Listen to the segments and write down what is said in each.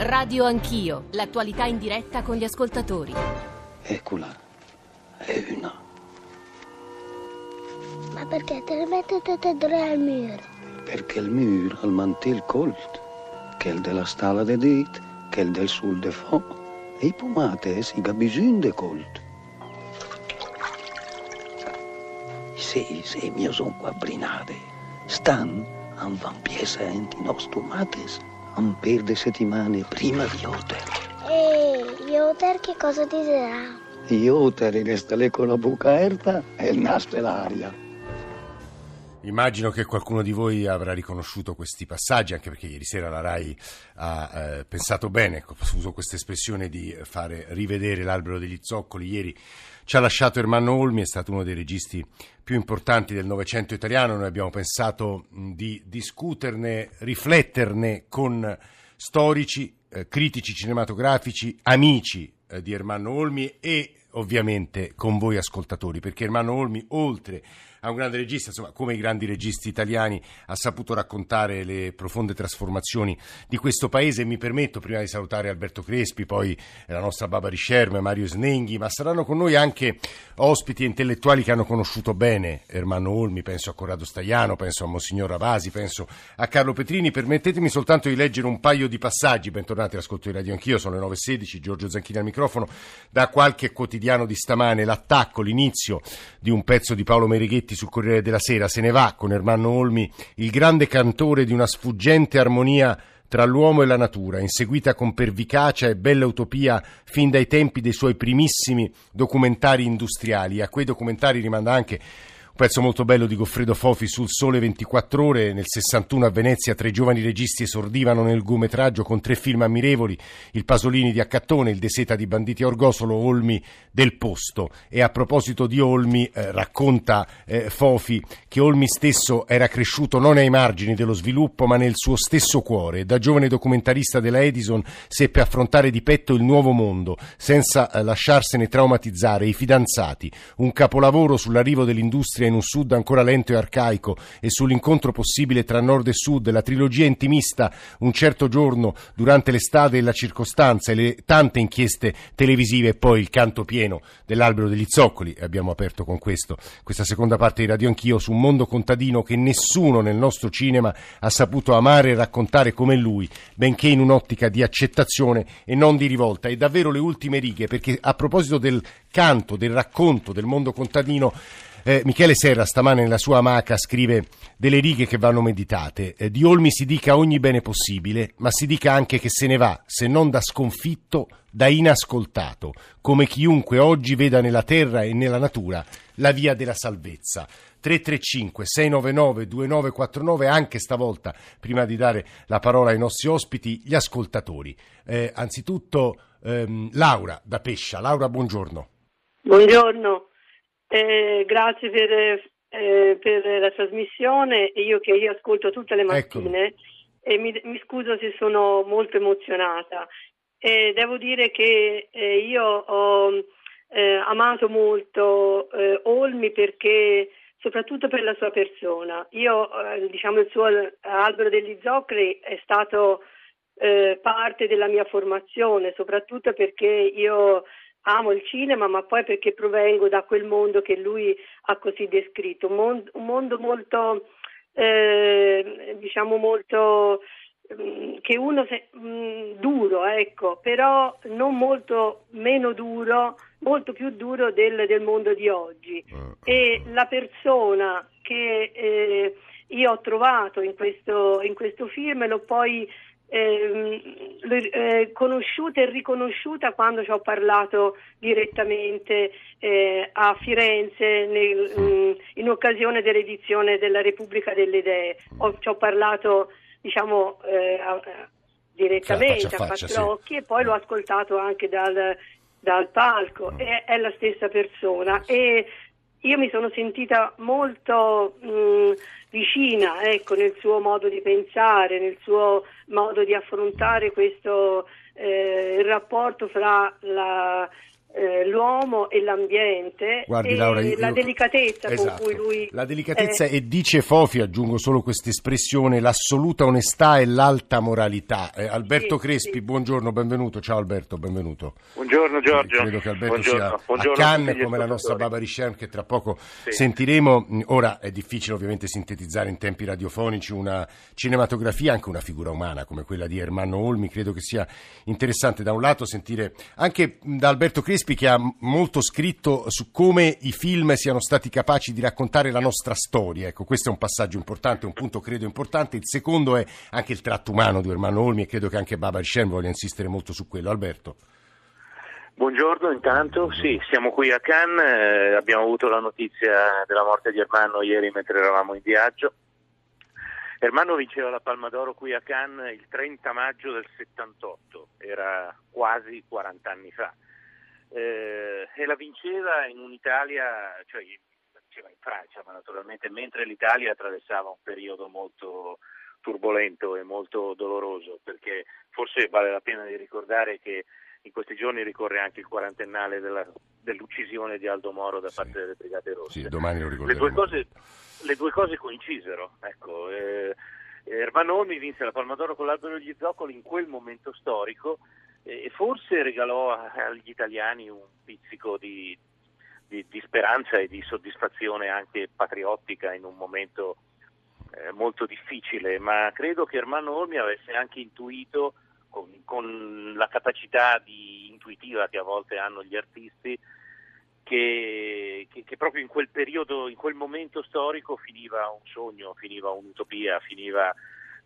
Radio Anch'io, l'attualità in diretta con gli ascoltatori. Eccola, è una. Ma perché te le mettete dentro al muro? Perché il mur al mantel colt, che è il della stalla de dit, che è il del sul de fo, e i pomate si bisogno de colt. Sì, sì, mio son qua brinade. Stan, an van piesa enti nos tomates, an per de settimane prima di Oter. Ehi, Yoter che cosa ti dirà? Ioter resta lì con la buca aperta e il naso e l'aria. Immagino che qualcuno di voi avrà riconosciuto questi passaggi, anche perché ieri sera la RAI ha eh, pensato bene, ecco, uso questa espressione di fare rivedere l'albero degli zoccoli. Ieri ci ha lasciato Ermanno Olmi, è stato uno dei registi più importanti del Novecento italiano. Noi abbiamo pensato di discuterne, rifletterne con storici, eh, critici cinematografici, amici eh, di Ermanno Olmi e ovviamente con voi ascoltatori, perché Ermanno Olmi, oltre a un grande regista, insomma, come i grandi registi italiani, ha saputo raccontare le profonde trasformazioni di questo paese. Mi permetto, prima di salutare Alberto Crespi, poi la nostra Baba Riscerme, Mario Snenghi, ma saranno con noi anche ospiti e intellettuali che hanno conosciuto bene Ermanno Olmi, penso a Corrado Staiano, penso a Monsignor Ravasi, penso a Carlo Petrini. Permettetemi soltanto di leggere un paio di passaggi. Bentornati all'ascolto di Radio Anch'io, sono le 9.16, Giorgio Zanchini al microfono. Da qualche quotidiano di stamane l'attacco, l'inizio di un pezzo di Paolo Merighetti sul Corriere della Sera. Se ne va con Ermanno Olmi, il grande cantore di una sfuggente armonia tra l'uomo e la natura, inseguita con pervicacia e bella utopia fin dai tempi dei suoi primissimi documentari industriali. A quei documentari rimanda anche pezzo molto bello di Goffredo Fofi sul Sole 24 Ore. Nel 61 a Venezia tre giovani registi esordivano nel lungometraggio con tre film ammirevoli: Il Pasolini di Accattone, Il De Seta di Banditi Orgosolo, Olmi del Posto. E a proposito di Olmi, eh, racconta eh, Fofi che Olmi stesso era cresciuto non ai margini dello sviluppo, ma nel suo stesso cuore. Da giovane documentarista della Edison seppe affrontare di petto il nuovo mondo, senza eh, lasciarsene traumatizzare. I fidanzati, un capolavoro sull'arrivo dell'industria in un sud ancora lento e arcaico e sull'incontro possibile tra nord e sud, la trilogia intimista Un certo giorno durante l'estate e la circostanza e le tante inchieste televisive e poi il canto pieno dell'albero degli zoccoli abbiamo aperto con questo questa seconda parte di Radio Anch'io su un mondo contadino che nessuno nel nostro cinema ha saputo amare e raccontare come lui, benché in un'ottica di accettazione e non di rivolta. E davvero le ultime righe, perché a proposito del canto, del racconto del mondo contadino, eh, Michele Serra stamane nella sua amaca scrive delle righe che vanno meditate. Eh, di Olmi si dica ogni bene possibile, ma si dica anche che se ne va, se non da sconfitto, da inascoltato, come chiunque oggi veda nella terra e nella natura la via della salvezza. 335 699 2949 anche stavolta prima di dare la parola ai nostri ospiti gli ascoltatori eh, anzitutto ehm, Laura da Pescia Laura buongiorno buongiorno eh, grazie per, eh, per, la trasmissione. Io che io ascolto tutte le mattine e mi, mi, scuso se sono molto emozionata. Eh, devo dire che eh, io ho eh, amato molto eh, Olmi perché soprattutto per la sua persona. Io, diciamo, il suo albero degli zoccoli è stato parte della mia formazione, soprattutto perché io amo il cinema, ma poi perché provengo da quel mondo che lui ha così descritto, un mondo, un mondo molto, eh, diciamo molto mm, che uno se, mh, mm, duro, ecco, però non molto meno duro, molto più duro del, del mondo di oggi. Eh, e la persona che eh, io ho trovato in questo, in questo film l'ho poi eh, eh, conosciuta e riconosciuta quando ci ho parlato direttamente eh, a Firenze nel, mh, mm, in occasione dell'edizione della Repubblica delle Idee. Ho, ci ho parlato diciamo, eh, a, direttamente a, faccia, a quattro occhi e poi l'ho ascoltato anche dal, dal palco. Mm. È, è, la stessa persona e io mi sono sentita molto mh, vicina ecco, nel suo modo di pensare, nel suo modo di affrontare questo eh, il rapporto fra la, eh, l'uomo e l'ambiente Guardi, e Laura, io, la delicatezza esatto, con cui lui... La delicatezza eh, e dice Fofi, aggiungo solo questa espressione, l'assoluta onestà e l'alta moralità. Eh, Alberto sì, Crespi, sì. buongiorno, benvenuto. Ciao Alberto, benvenuto. Buongiorno Giorgio. Credo che Alberto buongiorno, sia buongiorno a Cannes come la nostra. Barbara Scherm che tra poco sentiremo. Ora è difficile ovviamente sintetizzare in tempi radiofonici una cinematografia, anche una figura umana come quella di Ermanno Olmi. Credo che sia interessante da un lato sentire anche da Alberto Crespi che ha molto scritto su come i film siano stati capaci di raccontare la nostra storia. Ecco, questo è un passaggio importante, un punto credo importante. Il secondo è anche il tratto umano di Ermanno Olmi e credo che anche Barbara Scherm voglia insistere molto su quello. Alberto. Buongiorno intanto, sì, siamo qui a Cannes, eh, abbiamo avuto la notizia della morte di Ermanno ieri mentre eravamo in viaggio. Ermanno vinceva la Palma d'Oro qui a Cannes il 30 maggio del 78, era quasi 40 anni fa. Eh, e la vinceva in un'Italia, cioè la vinceva in Francia, ma naturalmente mentre l'Italia attraversava un periodo molto turbolento e molto doloroso, perché forse vale la pena di ricordare che in questi giorni ricorre anche il quarantennale della, dell'uccisione di Aldo Moro da Sì. parte delle Brigate Rosse. Sì, domani lo le, due cose, le due cose coincisero. Ecco, eh, Ermanno Olmi vinse la Palma d'Oro con l'albero degli zoccoli in quel momento storico e forse regalò agli italiani un pizzico di, di- di speranza e di soddisfazione anche patriottica in un momento eh, molto difficile, ma credo che Ermanno Olmi avesse anche intuito con, con la capacità di intuitiva che a volte hanno gli artisti che, che- che proprio in quel periodo, in quel momento storico finiva un sogno, finiva un'utopia, finiva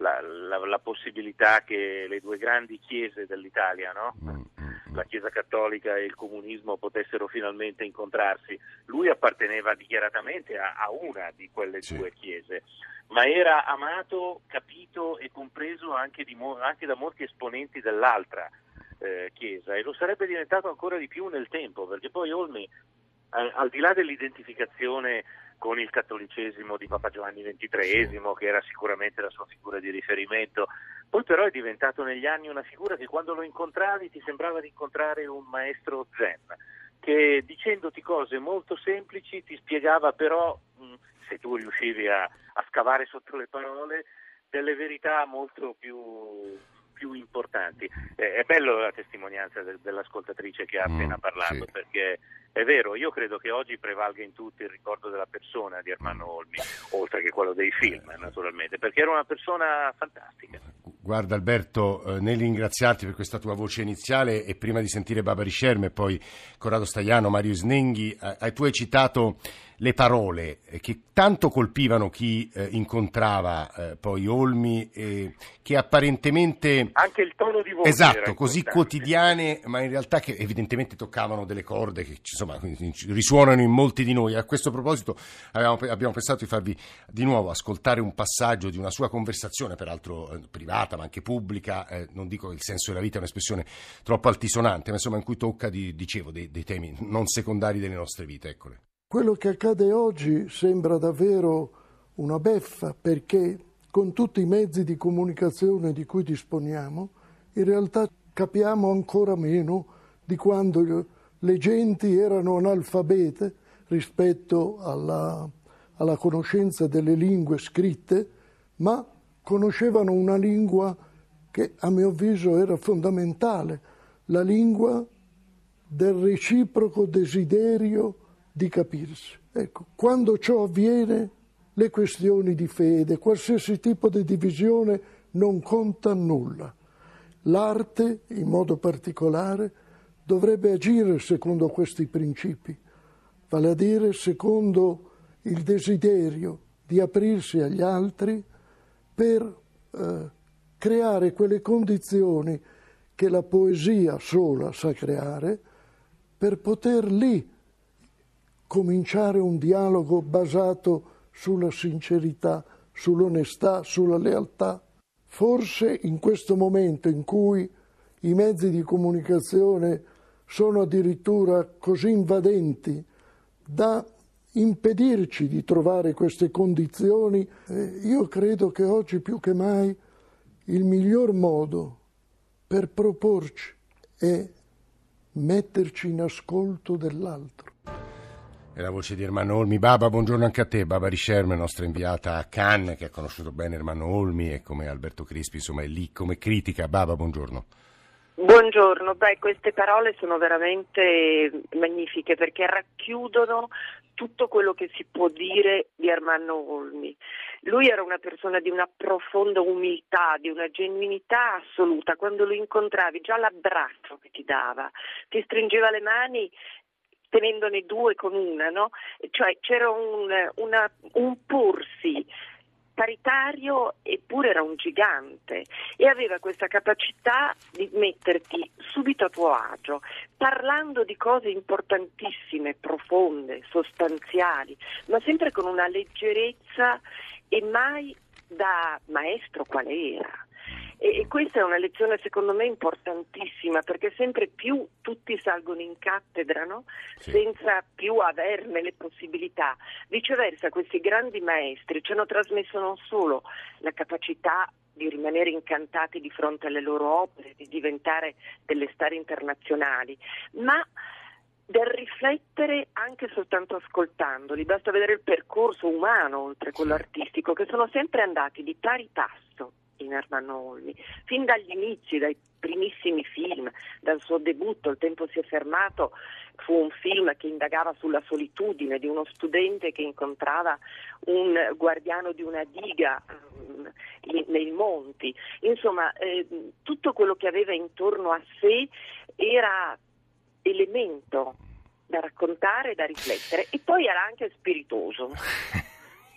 la, la- la possibilità che le due grandi chiese dell'Italia, no? Mm, mm, mm. la Chiesa Cattolica e il comunismo potessero finalmente incontrarsi. Lui apparteneva dichiaratamente a, a una di quelle Sì. due chiese, ma era amato, capito e compreso anche, di anche da molti esponenti dell'altra eh, Chiesa e lo sarebbe diventato ancora di più nel tempo, perché poi Olmi, al, al di là dell'identificazione con il cattolicesimo di Papa Giovanni XXIII, che era sicuramente la sua figura di riferimento, poi però è diventato negli anni una figura che quando lo incontravi ti sembrava di incontrare un maestro zen, che dicendoti cose molto semplici ti spiegava però, mh, se tu riuscivi a, a scavare sotto le parole, delle verità molto più, più importanti. Eh, è bello la testimonianza de- dell'ascoltatrice che ha Mm, appena parlato, sì. perché è vero, io credo che oggi prevalga in tutti il ricordo della persona di Ermanno Olmi, oltre che quello dei film, naturalmente, perché era una persona fantastica. Guarda Alberto, eh, nel ringraziarti per questa tua voce iniziale e prima di sentire Babari Scerme e poi Corrado Stagliano, Mario Snenghi, eh, tu hai citato le parole eh, che tanto colpivano chi eh, incontrava eh, poi Olmi e che apparentemente... Anche il tono di voce Esatto, così quotidiane, ma in realtà che evidentemente toccavano delle corde che insomma risuonano in molti di noi. A questo proposito avevamo- abbiamo pensato di farvi di nuovo ascoltare un passaggio di una sua conversazione, peraltro eh, privata ma anche pubblica, eh, non dico che il senso della vita è un'espressione troppo altisonante, ma insomma in cui tocca, di- dicevo, dei, dei temi non secondari delle nostre vite. Eccole. Quello che accade oggi sembra davvero una beffa perché con tutti i mezzi di comunicazione di cui disponiamo, in realtà capiamo ancora meno di quando le genti erano analfabete rispetto alla, alla conoscenza delle lingue scritte, ma conoscevano una lingua che a mio avviso era fondamentale, la lingua del reciproco desiderio di capirsi. Ecco, quando ciò avviene, le questioni di fede, qualsiasi tipo di divisione non conta nulla. L'arte, in modo particolare, dovrebbe agire secondo questi principi, vale a dire secondo il desiderio di aprirsi agli altri per eh, creare quelle condizioni che la poesia sola sa creare per poter lì cominciare un dialogo basato sulla sincerità, sull'onestà, sulla lealtà. Forse in questo momento in cui i mezzi di comunicazione sono addirittura così invadenti da impedirci di trovare queste condizioni, eh, io credo che oggi più che mai il miglior modo per proporci è metterci in ascolto dell'altro. È la voce di Ermanno Olmi. Baba, buongiorno anche a te. Baba Riscerme, nostra inviata a Cannes, che ha conosciuto bene Ermanno Olmi e come Alberto Crispi, insomma, è lì come critica. Baba, buongiorno. Buongiorno, beh, queste parole sono veramente magnifiche perché racchiudono tutto quello che si può dire di Ermanno Olmi. Lui era una persona di una profonda umiltà, di una genuinità assoluta. Quando lo incontravi, già l'abbraccio che ti dava, ti stringeva le mani tenendone due con una, no? Cioè c'era un, una, un porsi paritario eppure era un gigante e aveva questa capacità di metterti subito a tuo agio, parlando di cose importantissime, profonde, sostanziali, ma sempre con una leggerezza e mai da maestro qual era. E, e, questa è una lezione secondo me importantissima perché sempre più tutti salgono in cattedra no? sì. senza più averne le possibilità. Viceversa questi grandi maestri ci hanno trasmesso non solo la capacità di rimanere incantati di fronte alle loro opere, di diventare delle star internazionali, ma del riflettere anche soltanto ascoltandoli, basta vedere il percorso umano oltre quello artistico, che sono sempre andati di pari passo in Ermanno Olmi, fin dagli inizi, dai primissimi film, dal suo debutto Il tempo si è fermato, fu un film che indagava sulla solitudine di uno studente che incontrava un guardiano di una diga in, nei monti. Insomma, eh, tutto quello che aveva intorno a sé era elemento da raccontare, da riflettere e poi era anche spiritoso.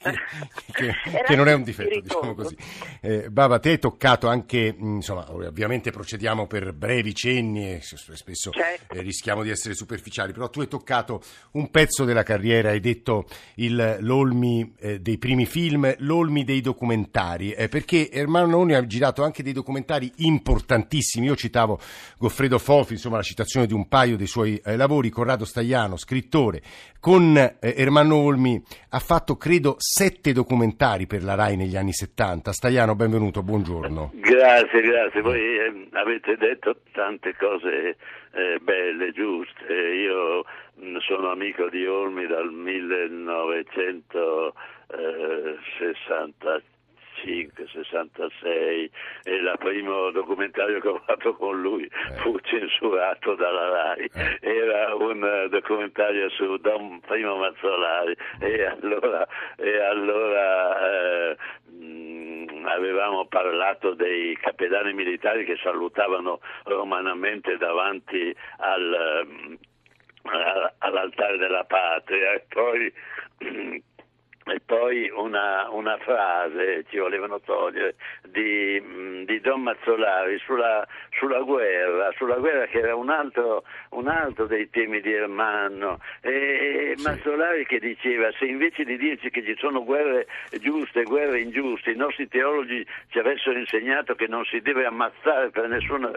che, che, non è un difetto, diciamo così. Eh, Baba, te hai toccato anche, insomma, ovviamente procediamo per brevi cenni e spesso certo. eh, rischiamo di essere superficiali, però tu hai toccato un pezzo della carriera, hai detto il, l'Olmi eh, dei primi film, l'Olmi dei documentari, eh, perché Ermanno Olmi ha girato anche dei documentari importantissimi, io citavo Goffredo Fofi, insomma la citazione di un paio dei suoi eh, lavori, Corrado Stagliano, scrittore, con eh, Ermanno Olmi ha fatto credo sette documentari per la RAI negli anni 70. Staiano, benvenuto, buongiorno. Grazie, grazie. Voi eh, avete detto tante cose eh, belle, giuste. Io mh, mm, sono amico di Olmi dal 1965 65, 66 e il primo documentario che ho fatto con lui eh. fu censurato dalla RAI. Eh. Era un documentario su Don Primo Mazzolari e allora, e allora eh, avevamo parlato dei capellani militari che salutavano romanamente davanti al, uh, all'altare della patria e poi e poi una, una, frase ci volevano togliere di, mm, di Don Mazzolari sulla, sulla, guerra, sulla guerra che era un altro, un altro dei temi di Ermanno e, sì. Mazzolari che diceva se invece di dirci che ci sono guerre giuste e guerre ingiuste i nostri teologi ci avessero insegnato che non si deve ammazzare per nessuna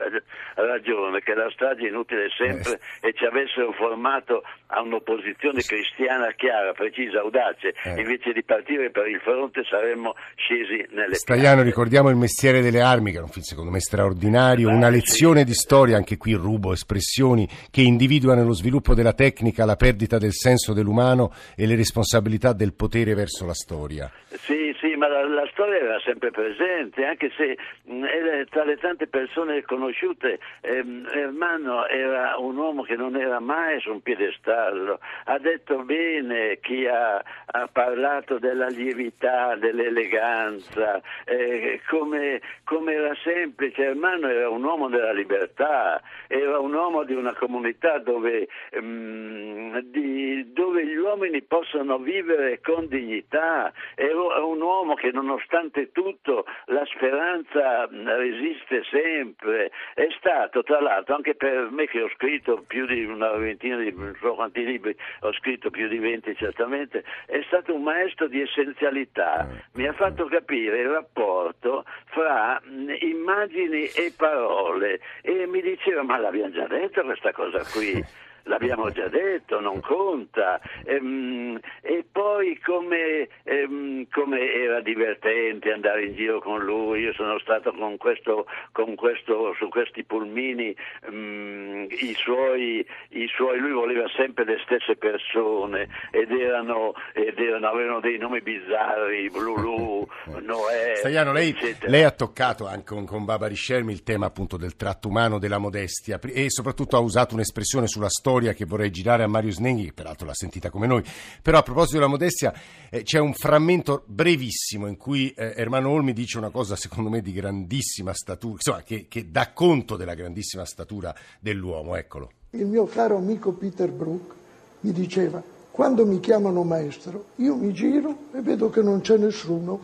ragione, che la strage è inutile sempre eh. e ci avessero formato a un'opposizione cristiana chiara, precisa, audace, eh. Invece di partire per il fronte saremmo scesi nelle Stagliano, ricordiamo Il mestiere delle armi, che è un film secondo me straordinario, una lezione di storia, anche qui rubo espressioni, che individua nello sviluppo della tecnica la perdita del senso dell'umano e le responsabilità del potere verso la storia. Sì, sì, ma la, la storia era sempre presente, anche se mh, mm, tra le tante persone conosciute ehm, Ermanno era un uomo che non era mai su un piedestallo. Ha detto bene chi ha, ha parlato della lievità, dell'eleganza, eh, come, come, era semplice. Ermanno era un uomo della libertà, era un uomo di una comunità dove, mh, mm, di, dove gli uomini possono vivere con dignità. Era un uomo che nonostante tutto la speranza resiste sempre. È stato, tra l'altro, anche per me che ho scritto più di una ventina di non so quanti libri, ho scritto più di venti certamente, è stato un maestro di essenzialità. Mi ha fatto capire il rapporto fra immagini e parole e mi diceva ma l'abbiamo già detto questa cosa qui. l'abbiamo già detto, non conta. Ehm, e poi come, ehm, come, era divertente andare in giro con lui, io sono stato con questo, con questo su questi pulmini, ehm, i, suoi, i, suoi, lui voleva sempre le stesse persone ed erano, ed erano avevano dei nomi bizzarri, Blulu, Noè. Stagliano, lei, lei, ha toccato anche con, con Babari Shermi il tema appunto del tratto umano, della modestia e soprattutto ha usato un'espressione sulla storia che vorrei girare a Mario Snenghi, che peraltro l'ha sentita come noi. Però a proposito della modestia eh, c'è un frammento brevissimo in cui eh, Ermano Olmi dice una cosa secondo me di grandissima statura, insomma che, che dà conto della grandissima statura dell'uomo. Eccolo. Il mio caro amico Peter Brook mi diceva quando mi chiamano maestro, io mi giro e vedo che non c'è nessuno.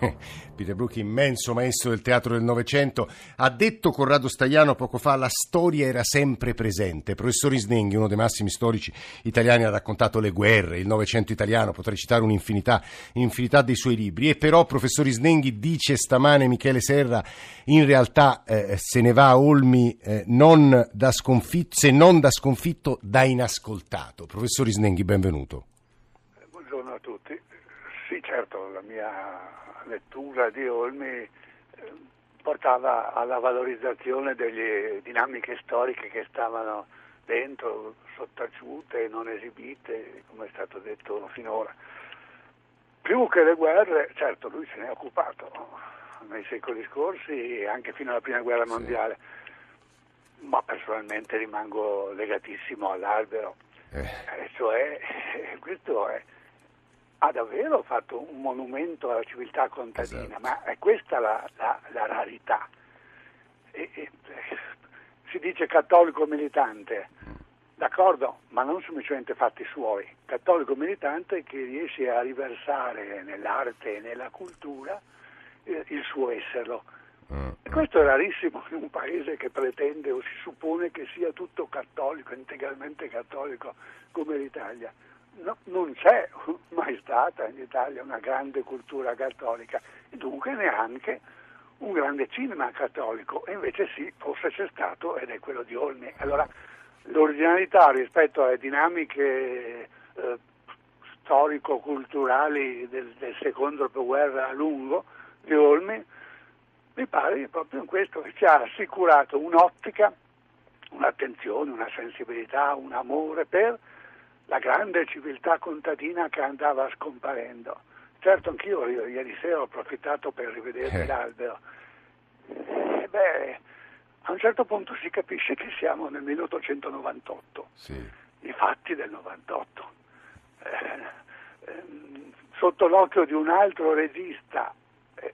Peter Brook, immenso maestro del teatro del Novecento, ha detto Corrado Stagliano poco fa la storia era sempre presente. Professor Isnenghi, uno dei massimi storici italiani, ha raccontato le guerre, il Novecento italiano, potrei citare un'infinità, un'infinità dei suoi libri. E però, professor Isnenghi, dice stamane Michele Serra, in realtà eh, se ne va a Olmi eh, non da sconfitto, se non da sconfitto, da inascoltato. Professor Isnenghi, benvenuto. Buongiorno a tutti. Sì, certo, la mia lettura di Olmi eh, portava alla valorizzazione delle dinamiche storiche che stavano dentro, sottaciute, non esibite, come è stato detto finora. Più che le guerre, certo lui se ne è occupato nei secoli scorsi e anche fino alla prima guerra mondiale, sì. ma personalmente rimango legatissimo all'albero. Eh. E cioè, questo è ha davvero fatto un monumento alla civiltà contadina, esatto. ma è questa la, la, la rarità. E, e, si dice cattolico militante, d'accordo, ma non semplicemente fatti suoi, cattolico militante che riesce a riversare nell'arte e nella cultura eh, il suo esserlo. Mm. E questo è rarissimo in un paese che pretende o si suppone che sia tutto cattolico, integralmente cattolico come l'Italia no, non c'è mai stata in Italia una grande cultura cattolica e dunque neanche un grande cinema cattolico e invece sì, forse c'è stato ed è quello di Olmi. Allora l'originalità rispetto alle dinamiche eh, storico-culturali del, del secondo dopoguerra a lungo di Olmi mi pare proprio in questo che ci ha assicurato un'ottica, un'attenzione, una sensibilità, un amore per la grande civiltà contadina che andava scomparendo. Certo, anch'io ieri sera ho approfittato per rivedere eh. l'albero. E beh, a un certo punto si capisce che siamo nel 1898, sì. i fatti del 98. Eh, ehm, sotto l'occhio di un altro regista, eh,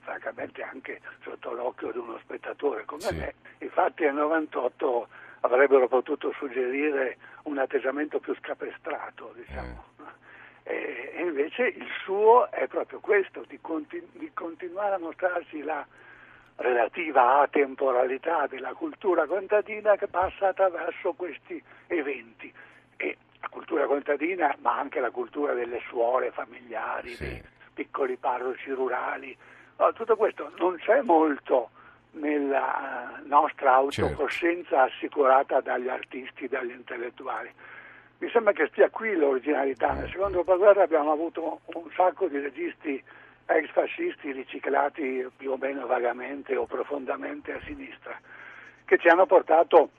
francamente anche sotto l'occhio di uno spettatore come sì. me, i fatti del 98 avrebbero potuto suggerire un atteggiamento più scapestrato, diciamo. Mm. E, e, invece il suo è proprio questo, di, continu- di continuare a mostrarci la relativa atemporalità della cultura contadina che passa attraverso questi eventi. E la cultura contadina, ma anche la cultura delle suore familiari, sì. dei piccoli parroci rurali, no, tutto questo non c'è molto nella nostra autocoscienza certo. assicurata dagli artisti, dagli intellettuali. Mi sembra che stia qui l'originalità. Nel secondo dopoguerra abbiamo avuto un sacco di registi ex fascisti riciclati più o meno vagamente o profondamente a sinistra, che ci hanno portato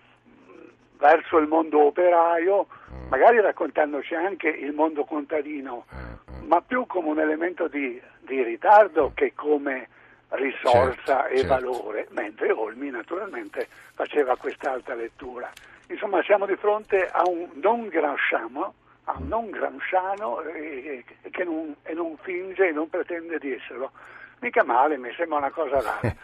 verso il mondo operaio, mm. magari raccontandoci anche il mondo contadino, mm, mm. ma più come un elemento di, di ritardo che come risorsa certo, e certo. valore, mentre Olmi naturalmente faceva quest'altra lettura. Insomma siamo di fronte a un non gramsciano, a un non gramsciano eh, che non, e non finge e non pretende di esserlo mica male, mi sembra una cosa rara.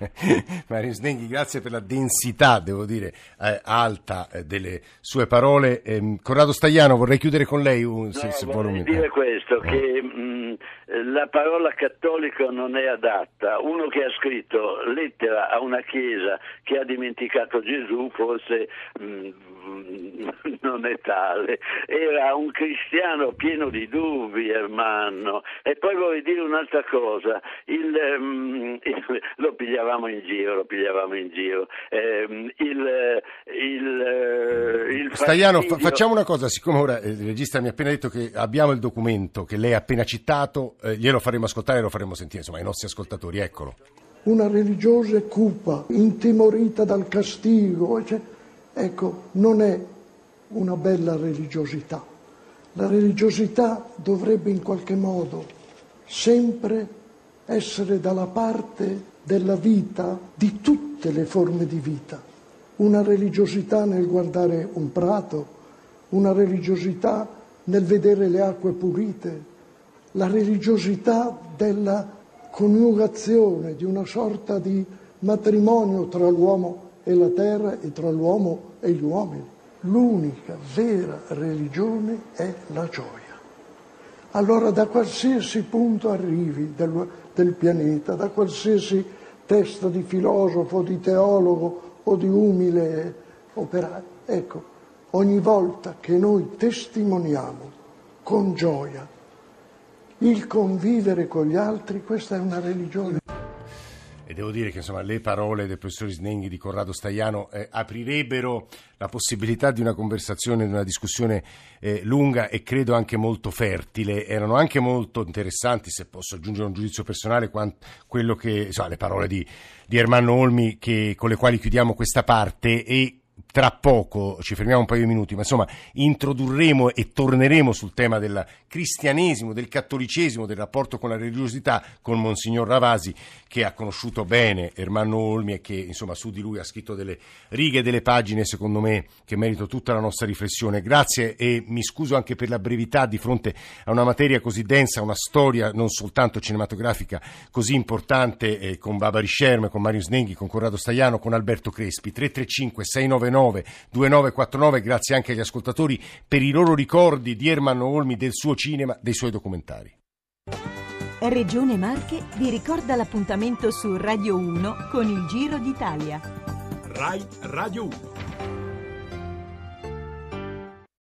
Mario Snenghi, grazie per la densità, devo dire, eh, alta eh, delle sue parole. Eh, Corrado Stagliano, vorrei chiudere con lei un, no, se, se vorrei dire questo, che mh, mm, la parola cattolico non è adatta. Uno che ha scritto lettera a una chiesa che ha dimenticato Gesù, forse mh, mm, non è tale, era un cristiano pieno di dubbi, Ermanno. E poi vorrei dire un'altra cosa, il, um, lo pigliavamo in giro, lo pigliavamo in giro. Eh, il, il, il Staiano, fa- facciamo una cosa, siccome ora il regista mi ha appena detto che abbiamo il documento che lei ha appena citato, eh, glielo faremo ascoltare e lo faremo sentire insomma, ai nostri ascoltatori, eccolo. Una religiosa cupa, intimorita dal castigo, cioè, ecco, non è una bella religiosità. La religiosità dovrebbe in qualche modo sempre essere dalla parte della vita, di tutte le forme di vita. Una religiosità nel guardare un prato, una religiosità nel vedere le acque pulite, la religiosità della coniugazione, di una sorta di matrimonio tra l'uomo e la terra e tra l'uomo e gli uomini. L'unica vera religione è la gioia. Allora da qualsiasi punto arrivi del, pianeta, da qualsiasi testa di filosofo, di teologo o di umile operaio, ecco, ogni volta che noi testimoniamo con gioia il convivere con gli altri, questa è una religione devo dire che insomma, le parole del professor Snenghi di Corrado Staiano eh, aprirebbero la possibilità di una conversazione, di una discussione eh, lunga e credo anche molto fertile. Erano anche molto interessanti, se posso aggiungere un giudizio personale, quant- che, insomma, le parole di, di Ermanno Olmi che, con le quali chiudiamo questa parte e tra poco, ci fermiamo un paio di minuti, ma insomma introdurremo e torneremo sul tema del cristianesimo, del cattolicesimo, del rapporto con la religiosità con Monsignor Ravasi che ha conosciuto bene Ermanno Olmi e che insomma su di lui ha scritto delle righe, delle pagine secondo me che meritano tutta la nostra riflessione. Grazie e mi scuso anche per la brevità di fronte a una materia così densa, una storia non soltanto cinematografica così importante eh, con Barbara Scerme, con Mario Snenghi, con Corrado Stagliano, con Alberto Crespi. 335 699 2949, grazie anche agli ascoltatori per i loro ricordi di Ermanno Olmi, del suo cinema, dei suoi documentari. Regione Marche vi ricorda l'appuntamento su Radio 1 con il Giro d'Italia. RAI Radio 1